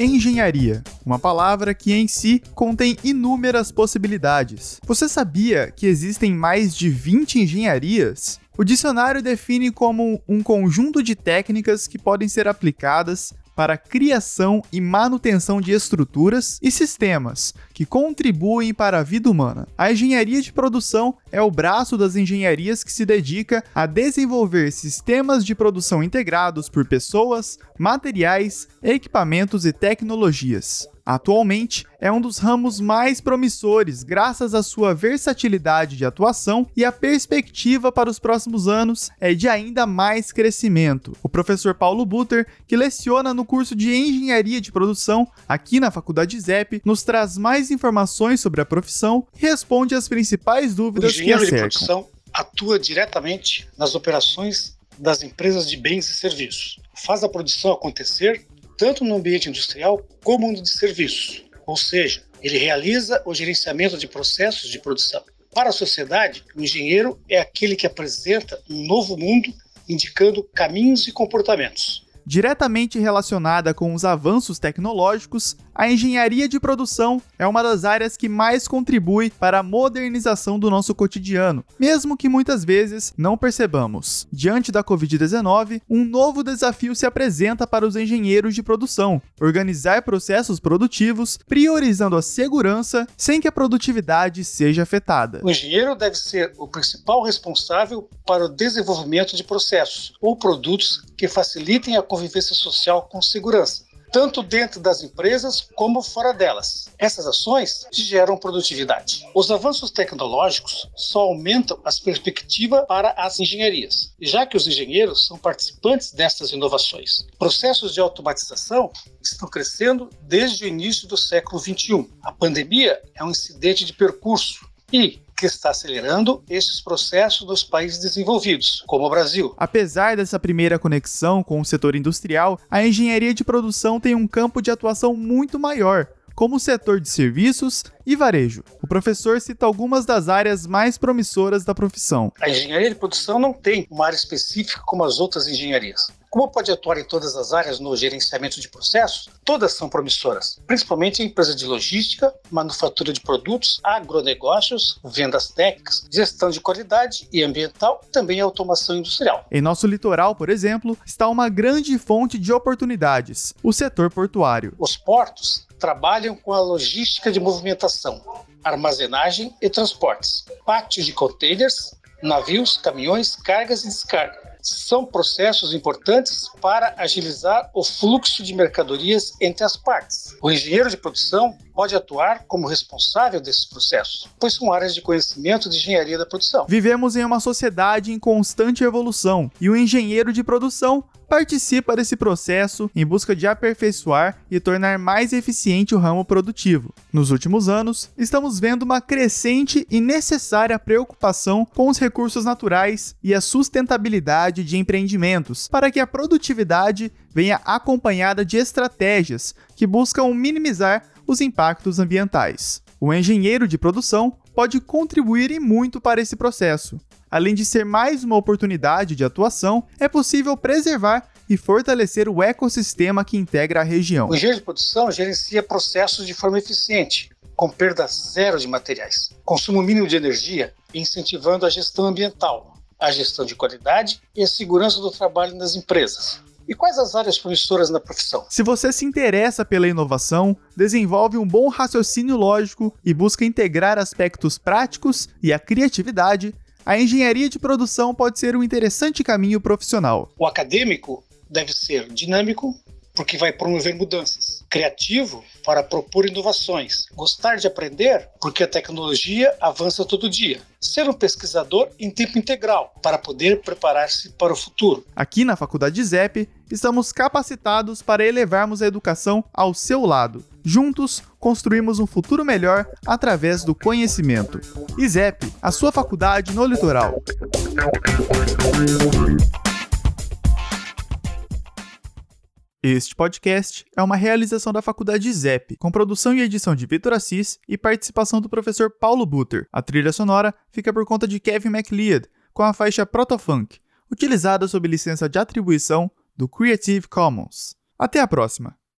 Engenharia, uma palavra que em si contém inúmeras possibilidades. Você sabia que existem mais de 20 engenharias? O dicionário define como um conjunto de técnicas que podem ser aplicadas para a criação e manutenção de estruturas e sistemas que contribuem para a vida humana. A engenharia de produção é o braço das engenharias que se dedica a desenvolver sistemas de produção integrados por pessoas, materiais, equipamentos e tecnologias. Atualmente, é um dos ramos mais promissores, graças à sua versatilidade de atuação e a perspectiva para os próximos anos é de ainda mais crescimento. O professor Paulo Butter, que leciona no curso de Engenharia de Produção aqui na Faculdade ZEP, nos traz mais informações sobre a profissão e responde às principais dúvidas que a cercam. de produção atua diretamente nas operações das empresas de bens e serviços. Faz a produção acontecer tanto no ambiente industrial como no de serviços, ou seja, ele realiza o gerenciamento de processos de produção. Para a sociedade, o engenheiro é aquele que apresenta um novo mundo indicando caminhos e comportamentos. Diretamente relacionada com os avanços tecnológicos, a engenharia de produção é uma das áreas que mais contribui para a modernização do nosso cotidiano, mesmo que muitas vezes não percebamos. Diante da Covid-19, um novo desafio se apresenta para os engenheiros de produção: organizar processos produtivos, priorizando a segurança sem que a produtividade seja afetada. O engenheiro deve ser o principal responsável para o desenvolvimento de processos ou produtos que facilitem a convivência social com segurança, tanto dentro das empresas como fora delas. Essas ações geram produtividade. Os avanços tecnológicos só aumentam as perspectivas para as engenharias, já que os engenheiros são participantes destas inovações. Processos de automatização estão crescendo desde o início do século XXI. A pandemia é um incidente de percurso e que está acelerando esses processos nos países desenvolvidos, como o Brasil. Apesar dessa primeira conexão com o setor industrial, a engenharia de produção tem um campo de atuação muito maior, como o setor de serviços e varejo. O professor cita algumas das áreas mais promissoras da profissão. A engenharia de produção não tem uma área específica como as outras engenharias. Como pode atuar em todas as áreas no gerenciamento de processos, todas são promissoras, principalmente em empresas de logística, manufatura de produtos, agronegócios, vendas técnicas, gestão de qualidade e ambiental, também automação industrial. Em nosso litoral, por exemplo, está uma grande fonte de oportunidades, o setor portuário. Os portos trabalham com a logística de movimentação, armazenagem e transportes, pátios de containers, navios, caminhões, cargas e descarga são processos importantes para agilizar o fluxo de mercadorias entre as partes. O engenheiro de produção pode atuar como responsável desses processos, pois são áreas de conhecimento de engenharia da produção. Vivemos em uma sociedade em constante evolução e o engenheiro de produção participa desse processo em busca de aperfeiçoar e tornar mais eficiente o ramo produtivo. Nos últimos anos, estamos vendo uma crescente e necessária preocupação com os recursos naturais e a sustentabilidade de empreendimentos, para que a produtividade venha acompanhada de estratégias que buscam minimizar os impactos ambientais. O engenheiro de produção pode contribuir e muito para esse processo. Além de ser mais uma oportunidade de atuação, é possível preservar e fortalecer o ecossistema que integra a região. O engenheiro de produção gerencia processos de forma eficiente, com perda zero de materiais, consumo mínimo de energia e incentivando a gestão ambiental, a gestão de qualidade e a segurança do trabalho nas empresas. E quais as áreas promissoras na profissão? Se você se interessa pela inovação, desenvolve um bom raciocínio lógico e busca integrar aspectos práticos e a criatividade, a engenharia de produção pode ser um interessante caminho profissional. O acadêmico deve ser dinâmico, porque vai promover mudanças. Criativo para propor inovações. Gostar de aprender, porque a tecnologia avança todo dia. Ser um pesquisador em tempo integral, para poder preparar-se para o futuro. Aqui na Faculdade ZEP, estamos capacitados para elevarmos a educação ao seu lado. Juntos, construímos um futuro melhor através do conhecimento. ISEP, a sua faculdade no litoral. Este podcast é uma realização da Faculdade ZEP, com produção e edição de Vitor Assis e participação do professor Paulo Butter. A trilha sonora fica por conta de Kevin MacLeod, com a faixa Protofunk, utilizada sob licença de atribuição do Creative Commons. Até a próxima!